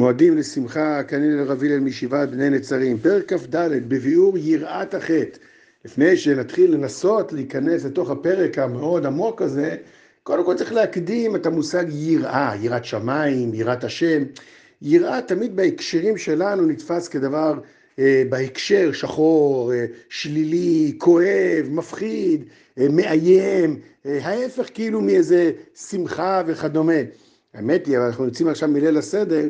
מועדים לשמחה כנראה לרב הלל מישיבת בני נצרים. פרק כ"ד, בביאור יראת החטא. לפני שנתחיל לנסות להיכנס לתוך הפרק המאוד עמוק הזה, קודם כל צריך להקדים את המושג יראה, יראת שמיים, יראת השם. יראה תמיד בהקשרים שלנו נתפס כדבר אה, בהקשר שחור, אה, שלילי, כואב, מפחיד, אה, מאיים, אה, ההפך כאילו מאיזה שמחה וכדומה. האמת היא, אבל אנחנו יוצאים עכשיו מליל הסדר,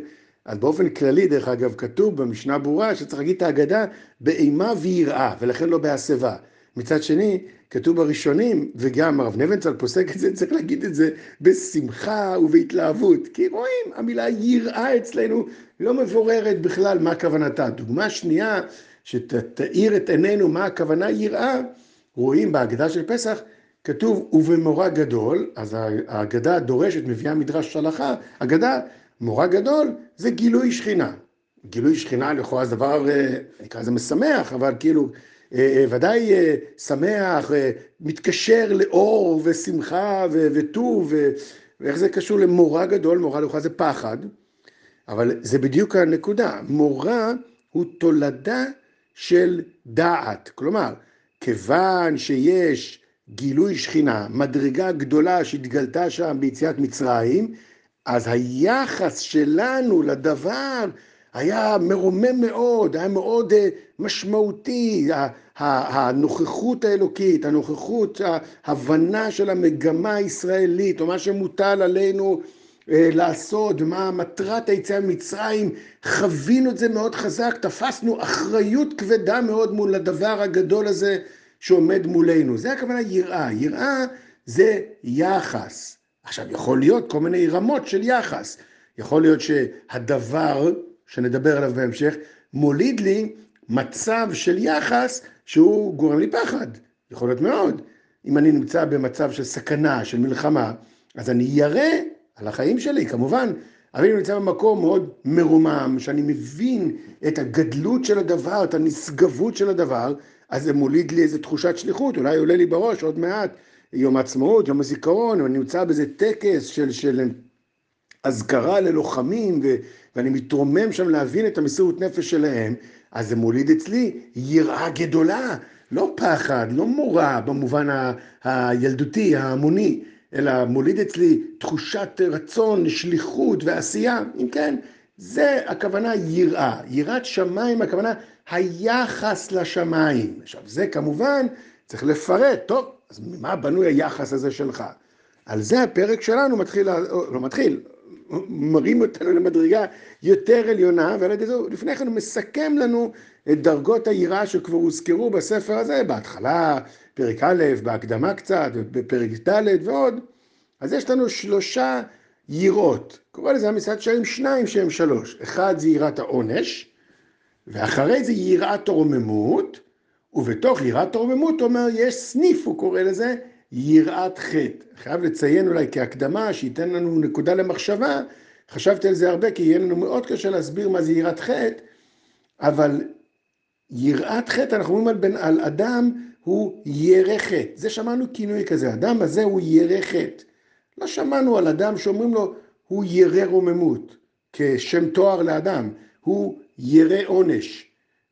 אז באופן כללי, דרך אגב, כתוב במשנה ברורה שצריך להגיד את ההגדה באימה ויראה, ולכן לא בהסבה. מצד שני, כתוב בראשונים, וגם הרב נבנצל פוסק את זה, צריך להגיד את זה בשמחה ובהתלהבות. כי רואים, המילה יראה אצלנו לא מבוררת בכלל מה כוונתה. דוגמה שנייה, שתאיר את עינינו מה הכוונה יראה, רואים בהגדה של פסח, כתוב ובמורא גדול, אז ההגדה דורשת, מביאה מדרש הלכה, הגדה מורא גדול זה גילוי שכינה. גילוי שכינה לכאורה זה דבר, אה, נקרא לזה משמח, אבל כאילו אה, אה, ודאי שמח, מתקשר לאור ושמחה וטוב, ואיך זה קשור למורא גדול, מורא לכאורה זה פחד, אבל זה בדיוק הנקודה, מורא הוא תולדה של דעת, כלומר, כיוון שיש גילוי שכינה, מדרגה גדולה שהתגלתה שם ביציאת מצרים, אז היחס שלנו לדבר היה מרומם מאוד, היה מאוד אה, משמעותי, הנוכחות האלוקית, הנוכחות, ההבנה של המגמה הישראלית, או מה שמוטל עלינו אה, לעשות, ומה מטרת היציאה ממצרים, חווינו את זה מאוד חזק, תפסנו אחריות כבדה מאוד מול הדבר הגדול הזה שעומד מולנו. זה הכוונה יראה, יראה זה יחס. עכשיו, יכול להיות כל מיני רמות של יחס. יכול להיות שהדבר, שנדבר עליו בהמשך, מוליד לי מצב של יחס שהוא גורם לי פחד. יכול להיות מאוד. אם אני נמצא במצב של סכנה, של מלחמה, אז אני ירא על החיים שלי, כמובן. אבל אם אני נמצא במקום מאוד מרומם, שאני מבין את הגדלות של הדבר, את הנשגבות של הדבר, אז זה מוליד לי איזו תחושת שליחות, אולי עולה לי בראש עוד מעט יום העצמאות, יום הזיכרון, אני נמצא באיזה טקס של, של אזכרה ללוחמים, ו, ואני מתרומם שם להבין את המסירות נפש שלהם, אז זה מוליד אצלי יראה גדולה, לא פחד, לא מורא במובן ה, הילדותי, ההמוני, אלא מוליד אצלי תחושת רצון, שליחות ועשייה. אם כן, זה הכוונה יראה. יראת שמיים, הכוונה היחס לשמיים. עכשיו, זה כמובן צריך לפרט, טוב, אז ממה בנוי היחס הזה שלך? על זה הפרק שלנו מתחיל, לא מתחיל, מרים אותנו למדרגה יותר עליונה, ועל ידי זה לפני כן הוא מסכם לנו את דרגות היראה שכבר הוזכרו בספר הזה, בהתחלה, פרק א', בהקדמה קצת, בפרק ד' ועוד. אז יש לנו שלושה יראות, קורא לזה המשרד שרים שניים שהם שלוש, אחד זה יראת העונש, ואחרי זה יראת הרוממות, ובתוך יראת הרוממות, הוא אומר, יש סניף, הוא קורא לזה, יראת חטא. חייב לציין אולי כהקדמה, שייתן לנו נקודה למחשבה, חשבתי על זה הרבה, כי יהיה לנו מאוד קשה להסביר מה זה יראת חטא, אבל יראת חטא, אנחנו אומרים על, בן, על אדם, הוא ירא חטא. זה שמענו כינוי כזה, אדם הזה הוא ירא חטא. לא שמענו על אדם שאומרים לו, הוא ירא רוממות, כשם תואר לאדם, הוא ירא עונש.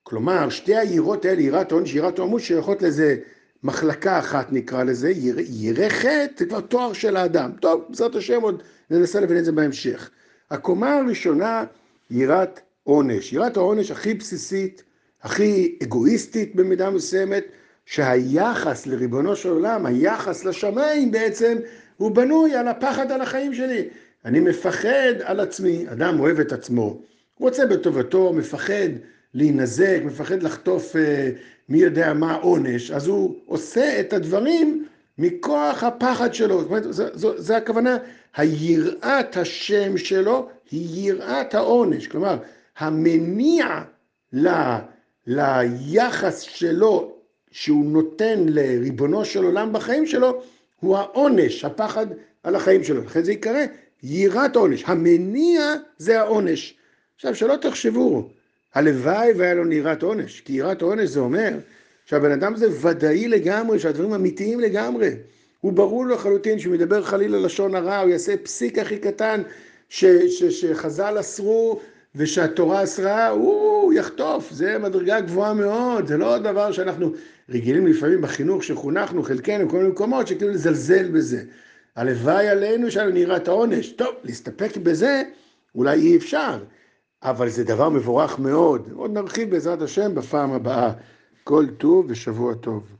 כלומר, שתי היראות האלה, יראת עונש, יראת עמוד, שייכות לזה מחלקה אחת נקרא לזה, ירא חטא, זה כבר תואר של האדם. טוב, בעזרת השם עוד ננסה להבין את זה בהמשך. הקומה הראשונה, יראת עונש. יראת העונש הכי בסיסית, הכי אגואיסטית במידה מסוימת, שהיחס לריבונו של עולם, היחס לשמיים בעצם, הוא בנוי על הפחד על החיים שלי. אני מפחד על עצמי, אדם אוהב את עצמו, רוצה בטובתו, מפחד להינזק, מפחד לחטוף אה, מי יודע מה עונש, אז הוא עושה את הדברים מכוח הפחד שלו. זאת אומרת, זו, זו הכוונה, היראת השם שלו היא יראת העונש. כלומר, המניע ל, ליחס שלו, שהוא נותן לריבונו של עולם בחיים שלו, הוא העונש, הפחד על החיים שלו. לכן זה ייקרא יראת עונש. המניע זה העונש. עכשיו, שלא תחשבו, הלוואי והיה לו נהירת עונש, כי יראת עונש זה אומר שהבן אדם זה ודאי לגמרי, שהדברים אמיתיים לגמרי. הוא ברור לחלוטין שהוא מדבר חלילה לשון הרע, הוא יעשה פסיק הכי קטן ש, ש, שחז"ל אסרו, ושהתורה אסרה, הוא יחטוף, זה מדרגה גבוהה מאוד, זה לא דבר שאנחנו רגילים לפעמים בחינוך שחונכנו, חלקנו, בכל מיני מקומות, שכאילו לזלזל בזה. הלוואי עלינו שלנו נראית העונש. טוב, להסתפק בזה אולי אי אפשר, אבל זה דבר מבורך מאוד. עוד נרחיב בעזרת השם בפעם הבאה. כל טוב ושבוע טוב.